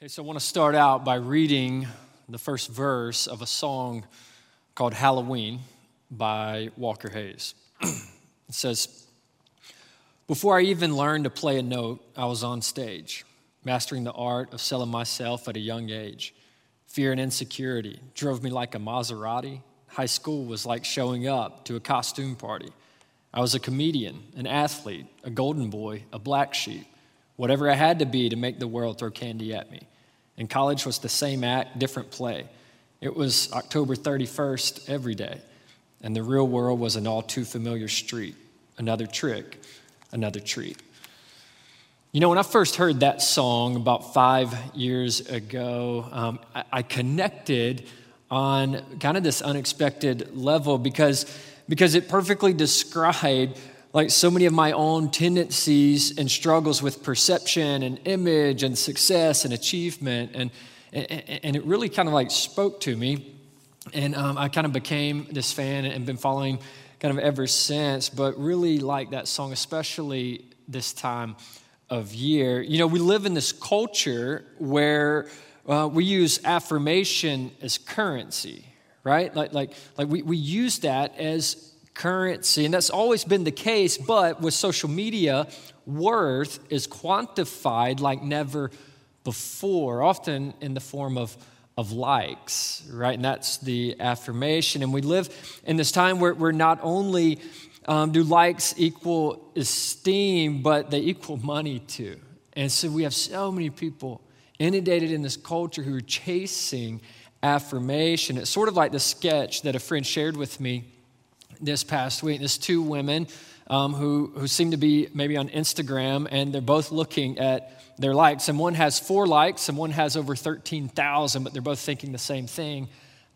Hey, so I want to start out by reading the first verse of a song called Halloween by Walker Hayes. it says, Before I even learned to play a note, I was on stage, mastering the art of selling myself at a young age. Fear and insecurity drove me like a Maserati. High school was like showing up to a costume party. I was a comedian, an athlete, a golden boy, a black sheep whatever I had to be to make the world throw candy at me. And college was the same act, different play. It was October 31st every day, and the real world was an all too familiar street. Another trick, another treat. You know, when I first heard that song about five years ago, um, I, I connected on kind of this unexpected level because, because it perfectly described like so many of my own tendencies and struggles with perception and image and success and achievement. And, and, it really kind of like spoke to me. And um, I kind of became this fan and been following kind of ever since, but really like that song, especially this time of year. You know, we live in this culture where uh, we use affirmation as currency, right? Like, like, like we, we use that as currency. And that's always been the case, but with social media, worth is quantified like never before, often in the form of, of likes, right? And that's the affirmation. And we live in this time where, where not only um, do likes equal esteem, but they equal money too. And so we have so many people inundated in this culture who are chasing affirmation. It's sort of like the sketch that a friend shared with me this past week. There's two women um, who, who seem to be maybe on Instagram, and they're both looking at their likes. And one has four likes, and one has over 13,000, but they're both thinking the same thing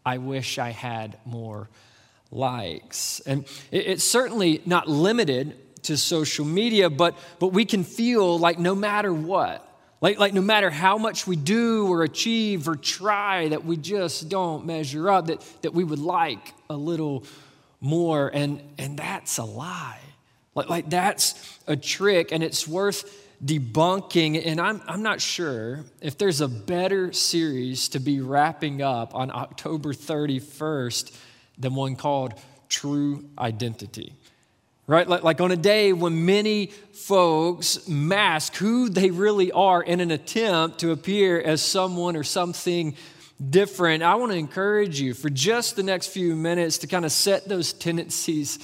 I wish I had more likes. And it, it's certainly not limited to social media, but, but we can feel like no matter what, like, like no matter how much we do or achieve or try, that we just don't measure up, that, that we would like a little more. And, and that's a lie. Like, like that's a trick, and it's worth debunking. And I'm, I'm not sure if there's a better series to be wrapping up on October 31st than one called True Identity. Right? Like, like on a day when many folks mask who they really are in an attempt to appear as someone or something different, I want to encourage you for just the next few minutes to kind of set those tendencies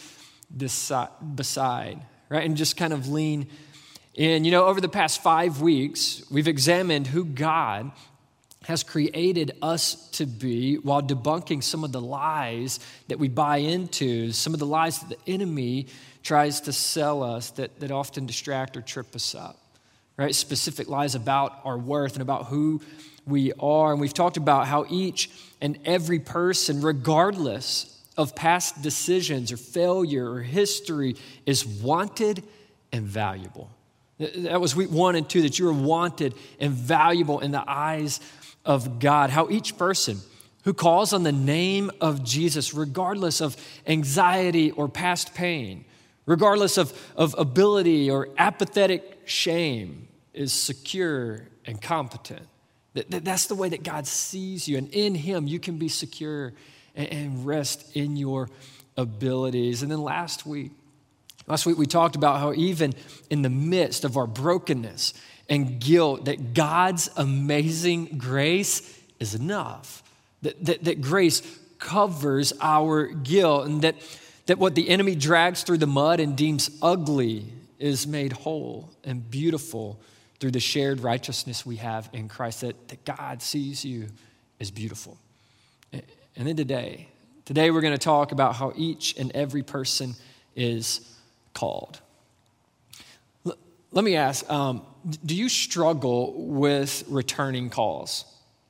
beside, right? And just kind of lean in. You know, over the past five weeks, we've examined who God has created us to be while debunking some of the lies that we buy into, some of the lies that the enemy tries to sell us that, that often distract or trip us up, right? Specific lies about our worth and about who we are. And we've talked about how each and every person, regardless of past decisions or failure or history, is wanted and valuable. That was week one and two, that you are wanted and valuable in the eyes of God. How each person who calls on the name of Jesus, regardless of anxiety or past pain, regardless of, of ability or apathetic shame, is secure and competent that's the way that God sees you. And in Him, you can be secure and rest in your abilities. And then last week, last week we talked about how even in the midst of our brokenness and guilt, that God's amazing grace is enough. That, that, that grace covers our guilt, and that, that what the enemy drags through the mud and deems ugly is made whole and beautiful through the shared righteousness we have in Christ, that, that God sees you as beautiful. And then today, today we're going to talk about how each and every person is called. L- let me ask um, do you struggle with returning calls?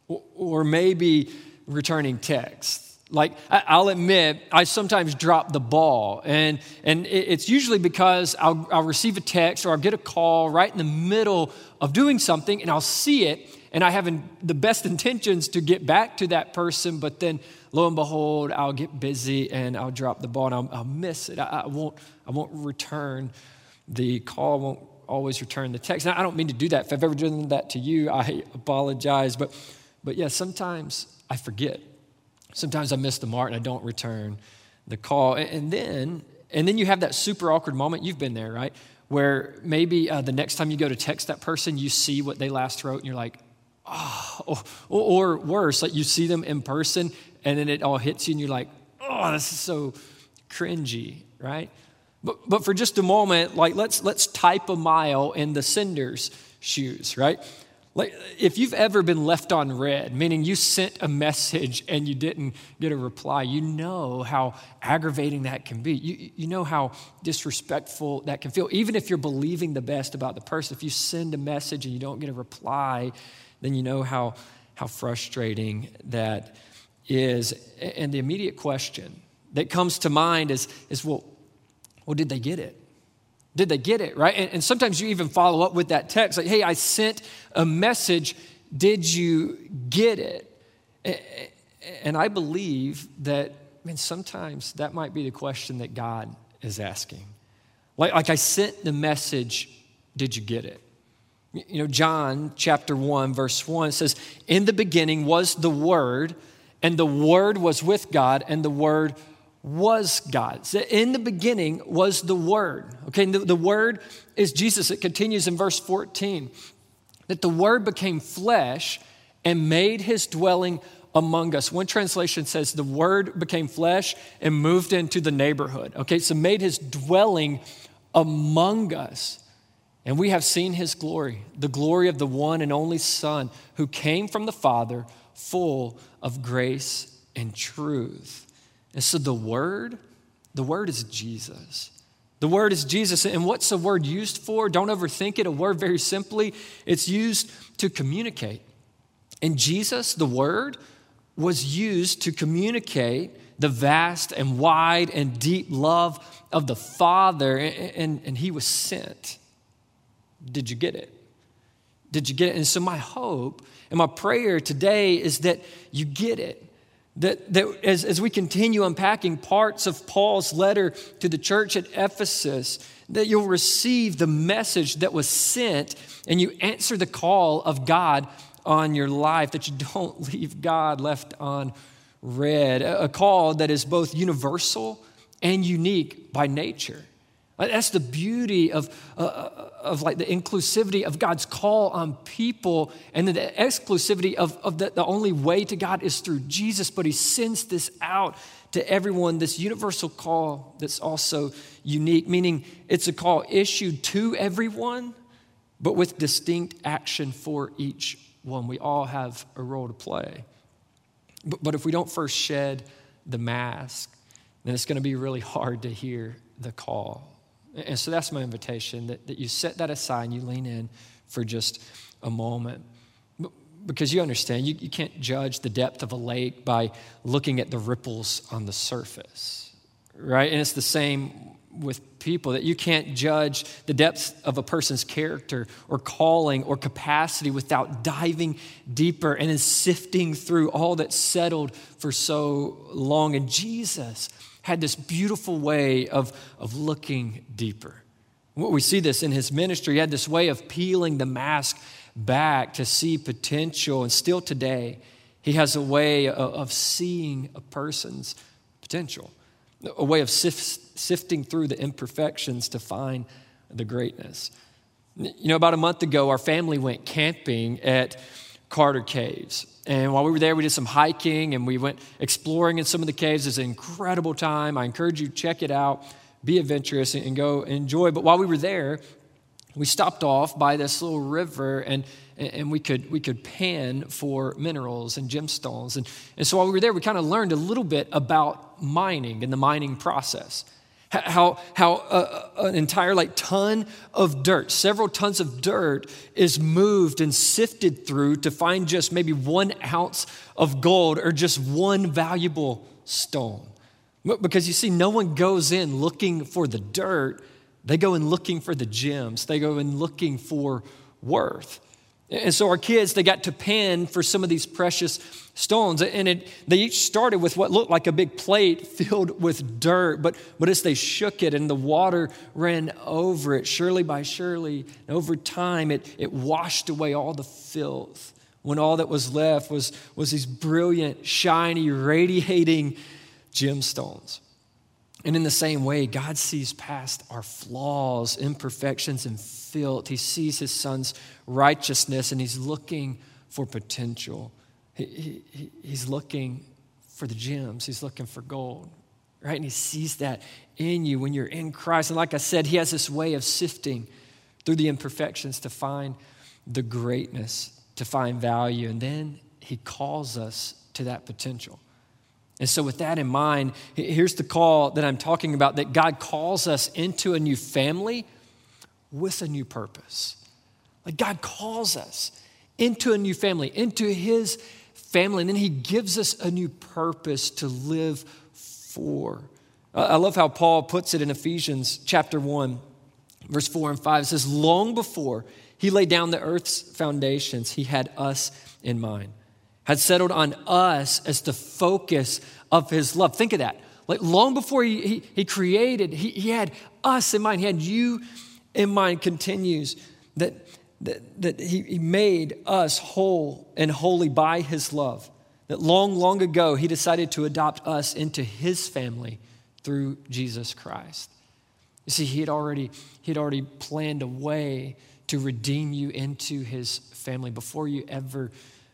Or maybe returning texts? Like, I'll admit, I sometimes drop the ball. And, and it's usually because I'll, I'll receive a text or I'll get a call right in the middle of doing something and I'll see it and I have the best intentions to get back to that person, but then lo and behold, I'll get busy and I'll drop the ball and I'll, I'll miss it. I, I, won't, I won't return the call, won't always return the text. I don't mean to do that. If I've ever done that to you, I apologize. But, but yeah, sometimes I forget. Sometimes I miss the mark and I don't return the call. And then, and then you have that super awkward moment. You've been there, right? Where maybe uh, the next time you go to text that person, you see what they last wrote, and you're like, oh, or, or worse, like you see them in person, and then it all hits you, and you're like, oh, this is so cringy, right? But, but for just a moment, like let's let's type a mile in the sender's shoes, right? Like, if you've ever been left on read, meaning you sent a message and you didn't get a reply, you know how aggravating that can be. You, you know how disrespectful that can feel. Even if you're believing the best about the person, if you send a message and you don't get a reply, then you know how, how frustrating that is. And the immediate question that comes to mind is, is well, well, did they get it? Did they get it, right? And, and sometimes you even follow up with that text like, hey, I sent a message. Did you get it? And I believe that, I mean, sometimes that might be the question that God is asking. Like, like I sent the message, did you get it? You know, John chapter 1, verse 1 says, In the beginning was the Word, and the Word was with God, and the Word was God. In the beginning was the Word. Okay, the, the Word is Jesus. It continues in verse 14 that the Word became flesh and made his dwelling among us. One translation says the Word became flesh and moved into the neighborhood. Okay, so made his dwelling among us. And we have seen his glory, the glory of the one and only Son who came from the Father, full of grace and truth. And so the word, the word is Jesus. The word is Jesus. And what's the word used for? Don't overthink it. A word, very simply, it's used to communicate. And Jesus, the word, was used to communicate the vast and wide and deep love of the Father, and, and, and he was sent. Did you get it? Did you get it? And so, my hope and my prayer today is that you get it. That, that as, as we continue unpacking parts of Paul's letter to the church at Ephesus, that you'll receive the message that was sent and you answer the call of God on your life, that you don't leave God left on read. A call that is both universal and unique by nature. That's the beauty of, uh, uh, of like the inclusivity of God's call on people and the exclusivity of, of the, the only way to God is through Jesus, but He sends this out to everyone, this universal call that's also unique, meaning it's a call issued to everyone, but with distinct action for each one. We all have a role to play. But, but if we don't first shed the mask, then it's going to be really hard to hear the call. And so that's my invitation that, that you set that aside and you lean in for just a moment. Because you understand, you, you can't judge the depth of a lake by looking at the ripples on the surface, right? And it's the same with people that you can't judge the depth of a person's character or calling or capacity without diving deeper and then sifting through all that's settled for so long. And Jesus had this beautiful way of, of looking deeper. We see this in his ministry. He had this way of peeling the mask back to see potential. And still today, he has a way of, of seeing a person's potential, a way of sift, sifting through the imperfections to find the greatness. You know, about a month ago, our family went camping at Carter Caves. And while we were there, we did some hiking and we went exploring in some of the caves. It's an incredible time. I encourage you to check it out, be adventurous, and go enjoy. But while we were there, we stopped off by this little river and, and we, could, we could pan for minerals and gemstones. And, and so while we were there, we kind of learned a little bit about mining and the mining process how, how uh, uh, an entire like ton of dirt several tons of dirt is moved and sifted through to find just maybe one ounce of gold or just one valuable stone. Because you see no one goes in looking for the dirt. They go in looking for the gems. They go in looking for worth And so our kids, they got to pan for some of these precious stones. And it, they each started with what looked like a big plate filled with dirt. But, but as they shook it and the water ran over it, surely by surely, over time, it, it washed away all the filth. When all that was left was, was these brilliant, shiny, radiating gemstones. And in the same way, God sees past our flaws, imperfections, and He sees his son's righteousness and he's looking for potential. He, he, he's looking for the gems, he's looking for gold, right? And he sees that in you when you're in Christ. And like I said, he has this way of sifting through the imperfections to find the greatness, to find value. And then he calls us to that potential. And so, with that in mind, here's the call that I'm talking about that God calls us into a new family with a new purpose. Like God calls us into a new family, into His family, and then He gives us a new purpose to live for. I love how Paul puts it in Ephesians chapter 1, verse 4 and 5. It says, Long before He laid down the earth's foundations, He had us in mind, had settled on us as the focus of His love. Think of that. Like long before He, he, he created, he, he had us in mind, He had you in mind continues that, that, that he, he made us whole and holy by his love. That long, long ago, he decided to adopt us into his family through Jesus Christ. You see, he had already, he had already planned a way to redeem you into his family before you ever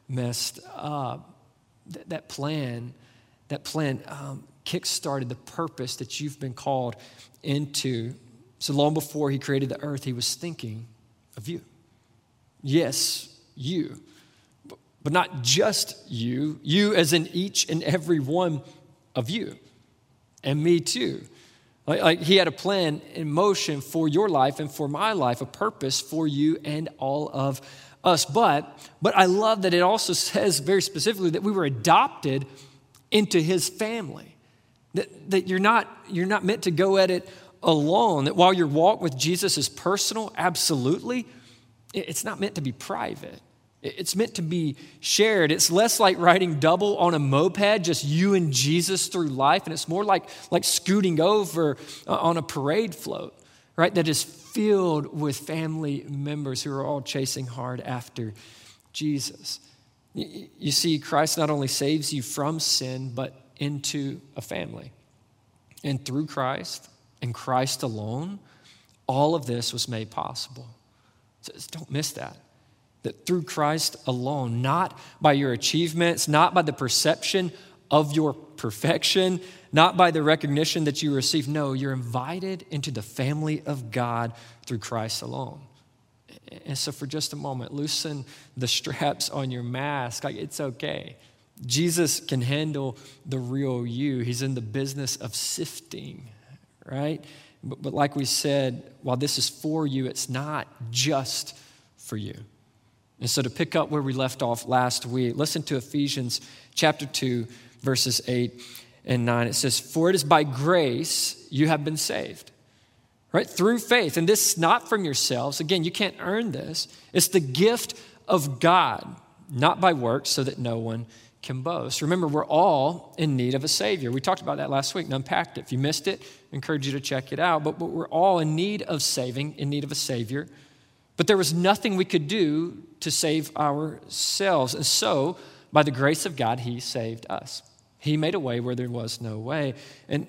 messed up. That, that plan, that plan um, kick-started the purpose that you've been called into so long before he created the earth, he was thinking of you. Yes, you, but not just you, you as in each and every one of you, and me too. Like, like, he had a plan in motion for your life and for my life, a purpose for you and all of us. But, but I love that it also says very specifically that we were adopted into his family. That, that you're, not, you're not meant to go at it alone. That while your walk with Jesus is personal, absolutely, it's not meant to be private. It's meant to be shared. It's less like riding double on a moped, just you and Jesus through life. And it's more like, like scooting over uh, on a parade float, right? That is filled with family members who are all chasing hard after Jesus. You see, Christ not only saves you from sin, but into a family. And through Christ, in Christ alone, all of this was made possible. So don't miss that. That through Christ alone, not by your achievements, not by the perception of your perfection, not by the recognition that you receive. No, you're invited into the family of God through Christ alone. And so, for just a moment, loosen the straps on your mask. Like, it's okay. Jesus can handle the real you. He's in the business of sifting right? But, but like we said, while this is for you, it's not just for you. And so to pick up where we left off last week, listen to Ephesians chapter 2, verses 8 and 9. It says, For it is by grace you have been saved, right? Through faith. And this is not from yourselves. Again, you can't earn this. It's the gift of God, not by works, so that no one can boast. Remember, we're all in need of a Savior. We talked about that last week and unpacked it. If you missed it, encourage you to check it out. But, but we're all in need of saving, in need of a Savior. But there was nothing we could do to save ourselves. And so, by the grace of God, He saved us. He made a way where there was no way. And,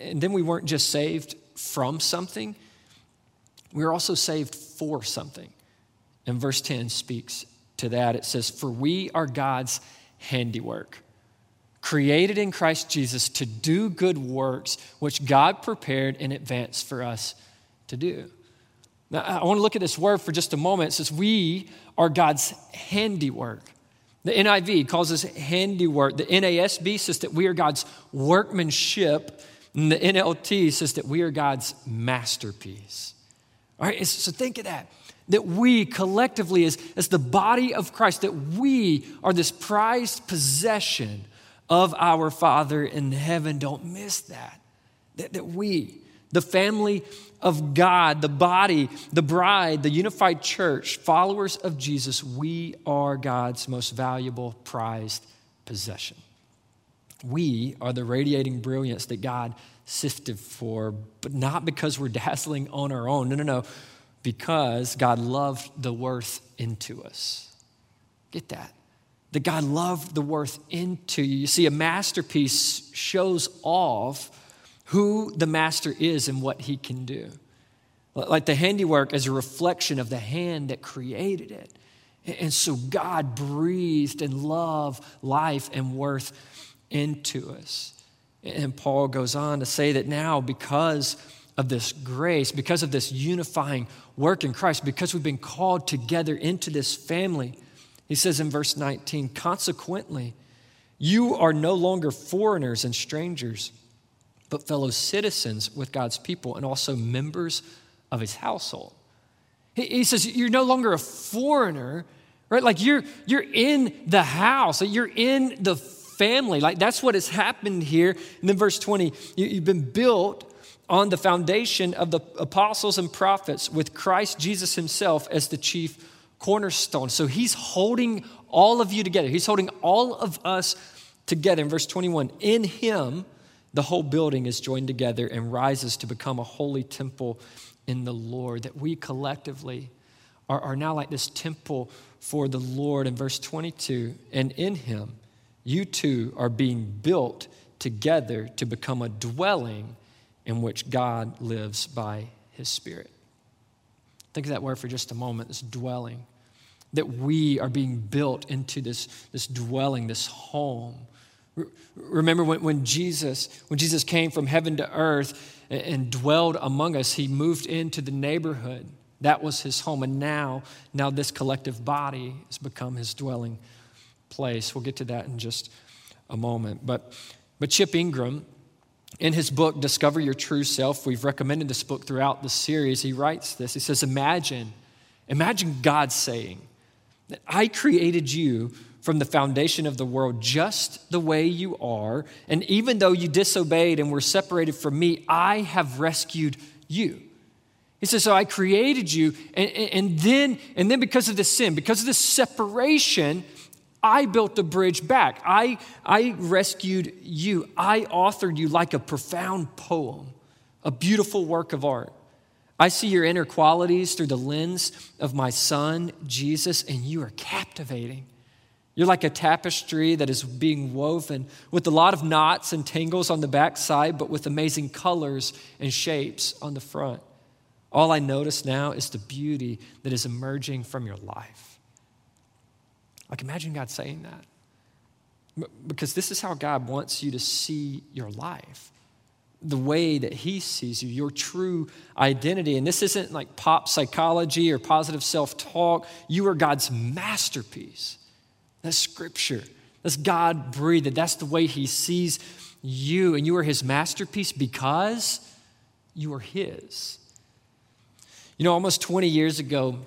and then we weren't just saved from something, we were also saved for something. And verse 10 speaks to that. It says, For we are God's handiwork, created in Christ Jesus to do good works which God prepared in advance for us to do. Now, I want to look at this word for just a moment. It says, We are God's handiwork. The NIV calls us handiwork. The NASB says that we are God's workmanship. And the NLT says that we are God's masterpiece. All right, so think of that that we collectively, as, as the body of Christ, that we are this prized possession of our Father in heaven. Don't miss that. That, that we, the family of God, the body, the bride, the unified church, followers of Jesus, we are God's most valuable, prized possession. We are the radiating brilliance that God sifted for, but not because we're dazzling on our own. No, no, no. Because God loved the worth into us. Get that? That God loved the worth into you. You see, a masterpiece shows off who the master is and what he can do. Like the handiwork is a reflection of the hand that created it. And so God breathed and love, life, and worth into us. And Paul goes on to say that now, because of this grace, because of this unifying work in Christ, because we've been called together into this family, he says in verse 19, consequently, you are no longer foreigners and strangers, but fellow citizens with God's people and also members of his household. He says, You're no longer a foreigner, right? Like you're, you're in the house, you're in the family. Like that's what has happened here. And then verse 20, you, you've been built on the foundation of the apostles and prophets with Christ Jesus himself as the chief cornerstone. So he's holding all of you together. He's holding all of us together. In verse 21, in him, the whole building is joined together and rises to become a holy temple in the Lord. That we collectively are, are now like this temple for the Lord. In verse 22, and in him, you two are being built together to become a dwelling in which God lives by his Spirit. Think of that word for just a moment this dwelling. That we are being built into this, this dwelling, this home. Remember when, when, Jesus, when Jesus came from heaven to earth and, and dwelled among us, he moved into the neighborhood. That was his home. And now, now this collective body has become his dwelling place. We'll get to that in just a moment. But, but Chip Ingram, in his book, Discover Your True Self, we've recommended this book throughout the series. He writes this. He says, Imagine, imagine God saying that I created you from the foundation of the world just the way you are. And even though you disobeyed and were separated from me, I have rescued you. He says, So I created you, and, and, then, and then because of the sin, because of the separation, I built a bridge back. I, I rescued you. I authored you like a profound poem, a beautiful work of art. I see your inner qualities through the lens of my son, Jesus, and you are captivating. You're like a tapestry that is being woven with a lot of knots and tangles on the backside, but with amazing colors and shapes on the front. All I notice now is the beauty that is emerging from your life. Like, imagine God saying that. Because this is how God wants you to see your life the way that He sees you, your true identity. And this isn't like pop psychology or positive self talk. You are God's masterpiece. That's scripture. That's God breathed. That's the way He sees you. And you are His masterpiece because you are His. You know, almost 20 years ago,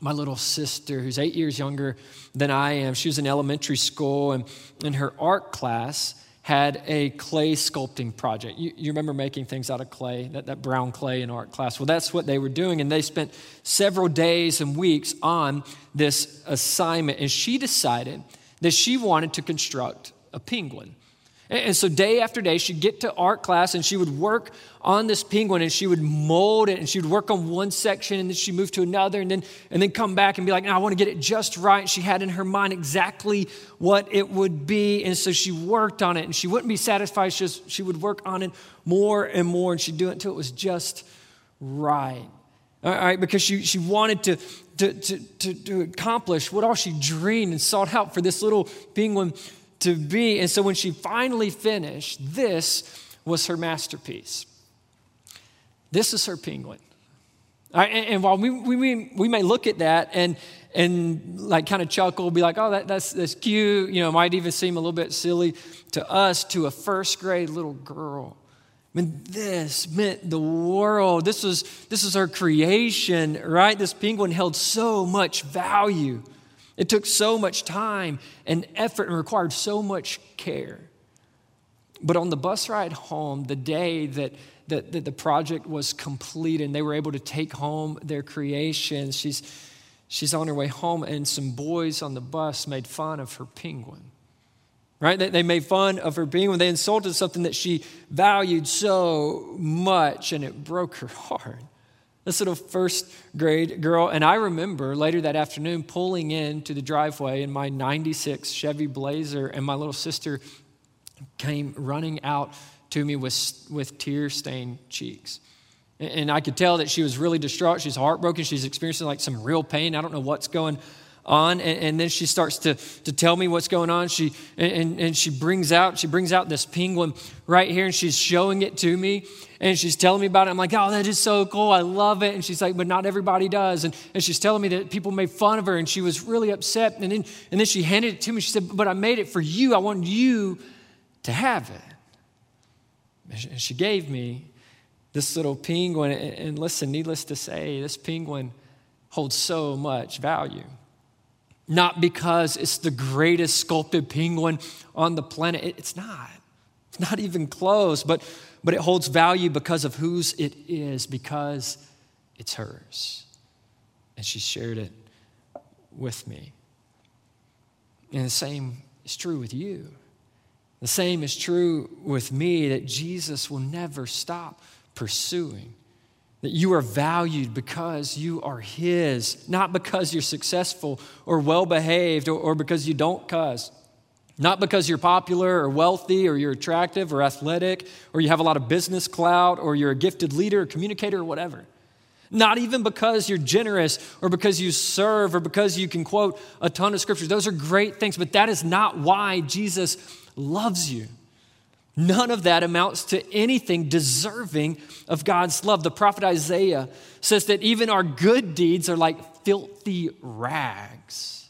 my little sister, who's eight years younger than I am, she was in elementary school, and in her art class, had a clay sculpting project. You, you, remember making things out of clay, that, that brown clay in art class? Well, that's what they were doing, and they spent several days and weeks on this assignment. And she decided that she wanted to construct a penguin. And so, day after day, she'd get to art class and she would work on this penguin and she would mold it and she would work on one section and then she'd move to another and then, and then come back and be like, no, I want to get it just right. She had in her mind exactly what it would be. And so she worked on it and she wouldn't be satisfied. She, just, she would work on it more and more and she'd do it until it was just right. All right, because she, she wanted to, to, to, to, to accomplish what all she dreamed and sought out for this little penguin to be. And so when she finally finished, this was her masterpiece. This is her penguin. And, and, while we, we, we may look at that and, and like kind of chuckle, be like, oh, that, that's, that's cute, you know, might even seem a little bit silly to us, to a first grade little girl. I mean, this meant the world. This was, this was her creation, right? This penguin held so much value. It took so much time and effort and required so much care. But on the bus ride home, the day that, that, that the project was complete and they were able to take home their creation, she's, she's on her way home, and some boys on the bus made fun of her penguin. Right? They, they made fun of her penguin. They insulted something that she valued so much, and it broke her heart. This little first grade girl, and I remember later that afternoon pulling into the driveway in my 96 Chevy Blazer, and my little sister came running out to me with, with tear stained cheeks. And I could tell that she was really distraught. She's heartbroken. She's experiencing like some real pain. I don't know what's going on. And, and then she starts to, to tell me what's going on. She, and, and she brings out, she brings out this penguin right here and she's showing it to me. And she's telling me about it. I'm like, oh, that is so cool. I love it. And she's like, but not everybody does. And, and she's telling me that people made fun of her and she was really upset. And then, and then she handed it to me. She said, but I made it for you. I want you to have it. And she gave me this little penguin. And listen, needless to say, this penguin holds so much value. Not because it's the greatest sculpted penguin on the planet, it's not. It's not even close, but, but it holds value because of whose it is, because it's hers. And she shared it with me. And the same is true with you. The same is true with me that Jesus will never stop pursuing. That you are valued because you are His, not because you're successful or well behaved or, or, because you don't cuss. Not because you're popular or wealthy or you're attractive or athletic or you have a lot of business clout or you're a gifted leader or communicator or whatever. Not even because you're generous or because you serve or because you can quote a ton of scriptures. Those are great things, but that is not why Jesus loves you. None of that amounts to anything deserving of God's love. The prophet Isaiah says that even our good deeds are like filthy rags.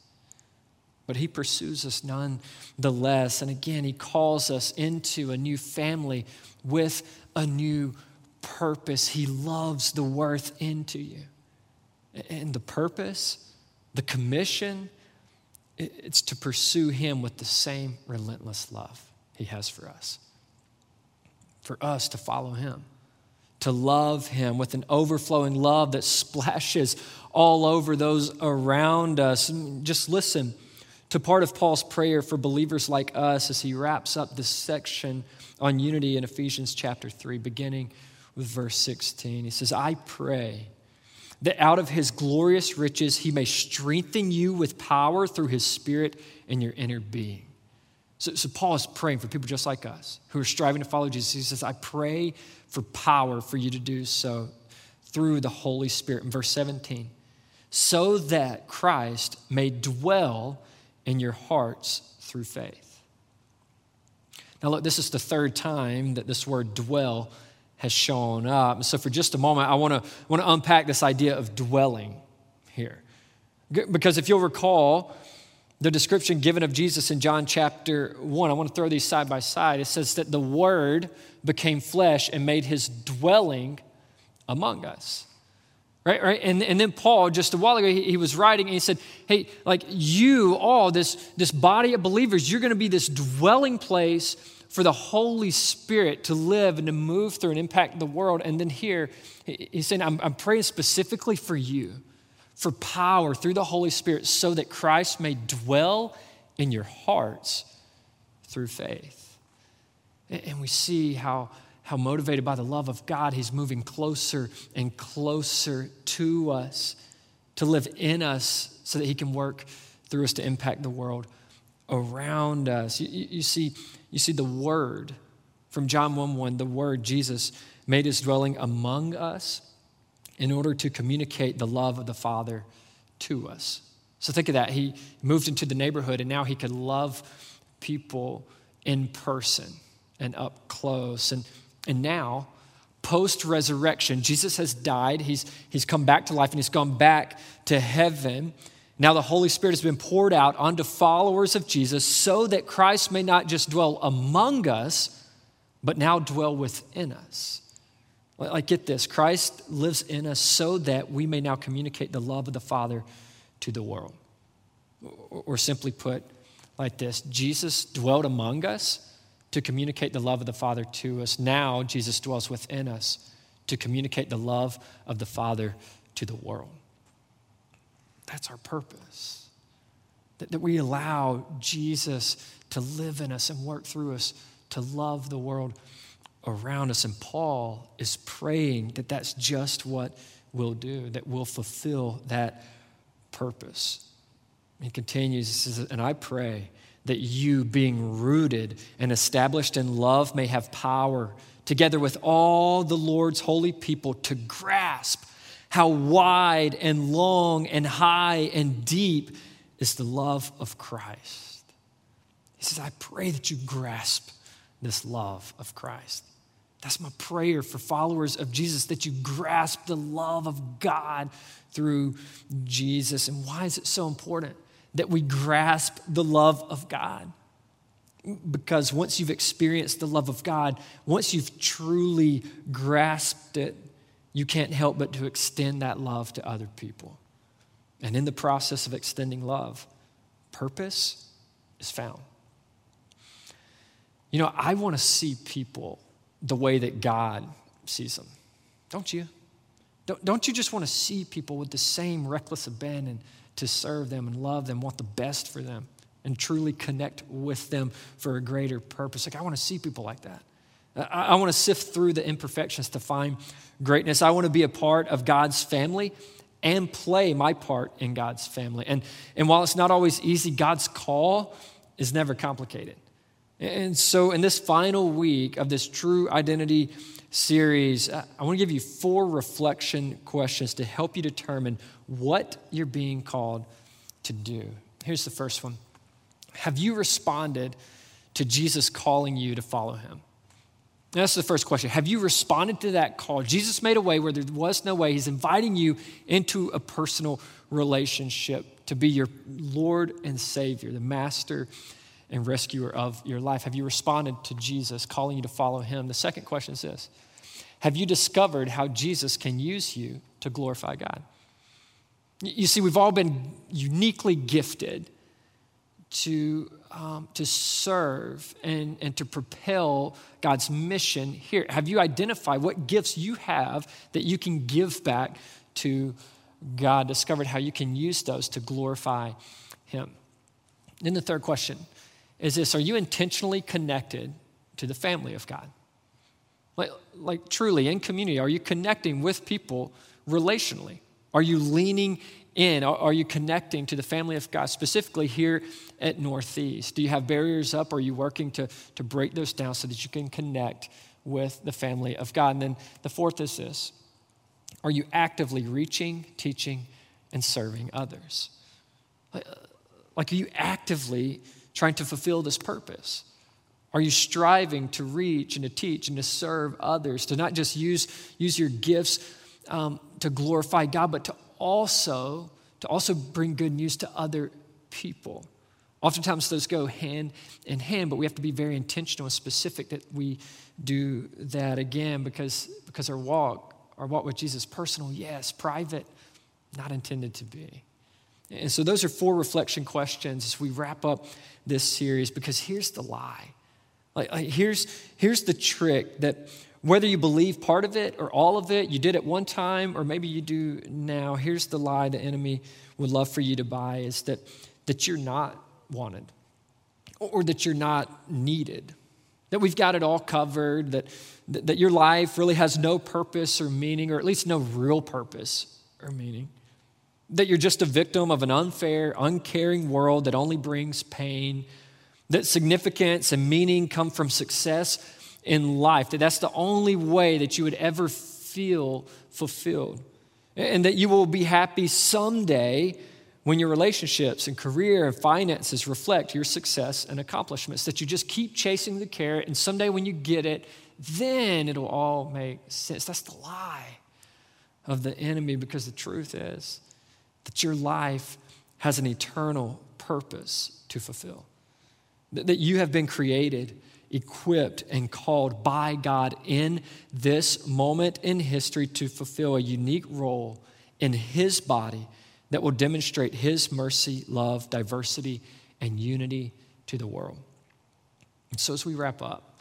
But he pursues us nonetheless. And again, he calls us into a new family with a new purpose. He loves the worth into you. And the purpose, the commission, it's to pursue him with the same relentless love he has for us for us to follow him, to love him with an overflowing love that splashes all over those around us. Just listen to part of Paul's prayer for believers like us as he wraps up this section on unity in Ephesians chapter 3, beginning with verse 16. He says, I pray that out of his glorious riches he may strengthen you with power through his spirit in your inner being so, so, Paul is praying for people just like us who are striving to follow Jesus. He says, I pray for power for you to do so through the Holy Spirit. In verse 17, so that Christ may dwell in your hearts through faith. Now, look, this is the third time that this word dwell has shown up. So, for just a moment, I want to want to unpack this idea of dwelling here. Because if you'll recall, the description given of Jesus in John chapter 1. I want to throw these side by side. It says that the Word became flesh and made his dwelling among us. Right, right? And, and then Paul, just a while ago, he, he was writing and he said, Hey, like you all, this, this body of believers, you're going to be this dwelling place for the Holy Spirit to live and to move through and impact the world. And then here, he's saying, I'm, I'm praying specifically for you for power through the Holy Spirit so that Christ may dwell in your hearts through faith. And we see how, how motivated by the love of God, He's moving closer and closer to us to live in us so that He can work through us to impact the world around us. You, you, see, you see the Word from John 1 1, the Word, Jesus, made His dwelling among us in order to communicate the love of the Father to us. So think of that. He moved into the neighborhood and now he could love people in person and up close. And, and now, post resurrection, Jesus has died, he's, he's come back to life, and he's gone back to heaven. Now, the Holy Spirit has been poured out onto followers of Jesus so that Christ may not just dwell among us, but now dwell within us. Like, get this Christ lives in us so that we may now communicate the love of the Father to the world. Or simply put, like this Jesus dwelt among us to communicate the love of the Father to us. Now, Jesus dwells within us to communicate the love of the Father to the world. That's our purpose. That, that we allow Jesus to live in us and work through us to love the world around us. And Paul is praying that that's just what we'll do, that we'll fulfill that purpose. He continues, he says, and I pray that you, being rooted and established in love, may have power, together with all the Lord's holy people, to grasp how wide and long and high and deep is the love of Christ. He says, I pray that you grasp this love of Christ. That's my prayer for followers of Jesus that you grasp the love of God through Jesus. And why is it so important that we grasp the love of God? Because once you've experienced the love of God, once you've truly grasped it, you can't help but to extend that love to other people. And in the process of extending love, purpose is found. You know, I want to see people the way that God sees them. Don't you? Don't, don't you just want to see people with the same reckless abandon to serve them and love them, want the best for them, and truly connect with them for a greater purpose? Like, I want to see people like that. I, I want to sift through the imperfections to find greatness. I want to be a part of God's family and play my part in God's family. And, and while it's not always easy, God's call is never complicated. And so, in this final week of this True Identity series, uh, I want to give you four reflection questions to help you determine what you're being called to do. Here's the first one Have you responded to Jesus calling you to follow him? That's the first question. Have you responded to that call? Jesus made a way where there was no way. He's inviting you into a personal relationship to be your Lord and Savior, the Master and rescuer of your life? Have you responded to Jesus calling you to follow him? The second question is this Have you discovered how Jesus can use you to glorify God? You see, we've all been uniquely gifted to, um, to serve and, and to propel God's mission here. Have you identified what gifts you have that you can give back to God? Discovered how you can use those to glorify Him? Then the third question is this Are you intentionally connected to the family of God? Like, like truly in community, are you connecting with people relationally? Are you leaning in? Are you connecting to the family of God, specifically here at Northeast? Do you have barriers up? Are you working to, to break those down so that you can connect with the family of God? And then the fourth is this Are you actively reaching, teaching, and serving others? Like, uh, are you actively trying to fulfill this purpose? Are you striving to reach and to teach and to serve others, to not just use, use your gifts um, to glorify God, but to also, to also bring good news to other people? Oftentimes those go hand in hand, but we have to be very intentional and specific that we do that again because, because our walk, our walk with Jesus, personal, yes, private, not intended to be. And so those are four reflection questions as we wrap up this series because here's the lie. Like, like, here's, here's the trick that whether you believe part of it or all of it, you did it one time or maybe you do now, here's the lie the enemy would love for you to buy is that, that you're not wanted or, that you're not needed. That we've got it all covered, that, that your life really has no purpose or meaning, or at least no real purpose or meaning that you're just a victim of an unfair, uncaring world that only brings pain, that significance and meaning come from success in life, that that's the only way that you would ever feel fulfilled, and that you will be happy someday when your relationships and career and finances reflect your success and accomplishments, that you just keep chasing the carrot, and someday when you get it, then it'll all make sense. That's the lie of the enemy because the truth is, that your life has an eternal purpose to fulfill. That you have been created, equipped, and called by God in this moment in history to fulfill a unique role in His body that will demonstrate His mercy, love, diversity, and unity to the world. And so, as we wrap up,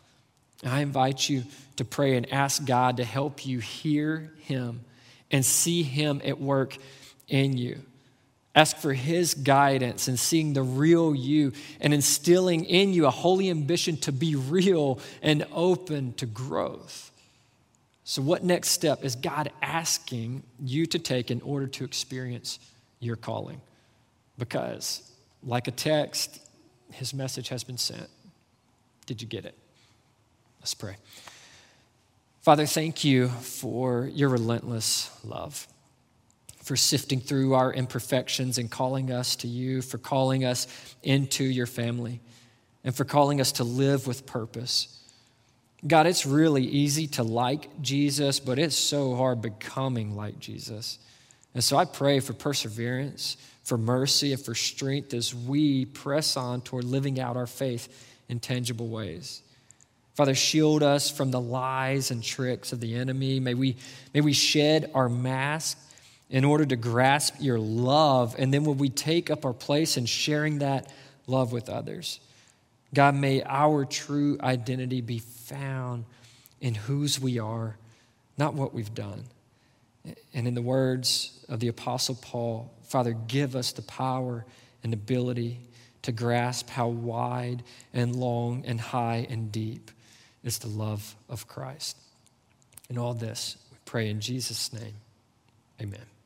I invite you to pray and ask God to help you hear Him and see Him at work in you. Ask for His guidance in seeing the real you and instilling in you a holy ambition to be real and open to growth. So, what next step is God asking you to take in order to experience your calling? Because, like a text, His message has been sent. Did you get it? Let's pray. Father, thank you for your relentless love, for sifting through our imperfections and calling us to you, for calling us into your family, and for calling us to live with purpose. God, it's really easy to like Jesus, but it's so hard becoming like Jesus. And so I pray for perseverance, for mercy, and for strength as we press on toward living out our faith in tangible ways. Father, shield us from the lies and tricks of the enemy. May we, may we shed our mask in order to grasp your love. And then when we take up our place in sharing that love with others, God, may our true identity be found in whose we are, not what we've done. And in the words of the Apostle Paul, Father, give us the power and ability to grasp how wide and long and high and deep is the love of Christ. In all this, we pray in Jesus' name. Amen.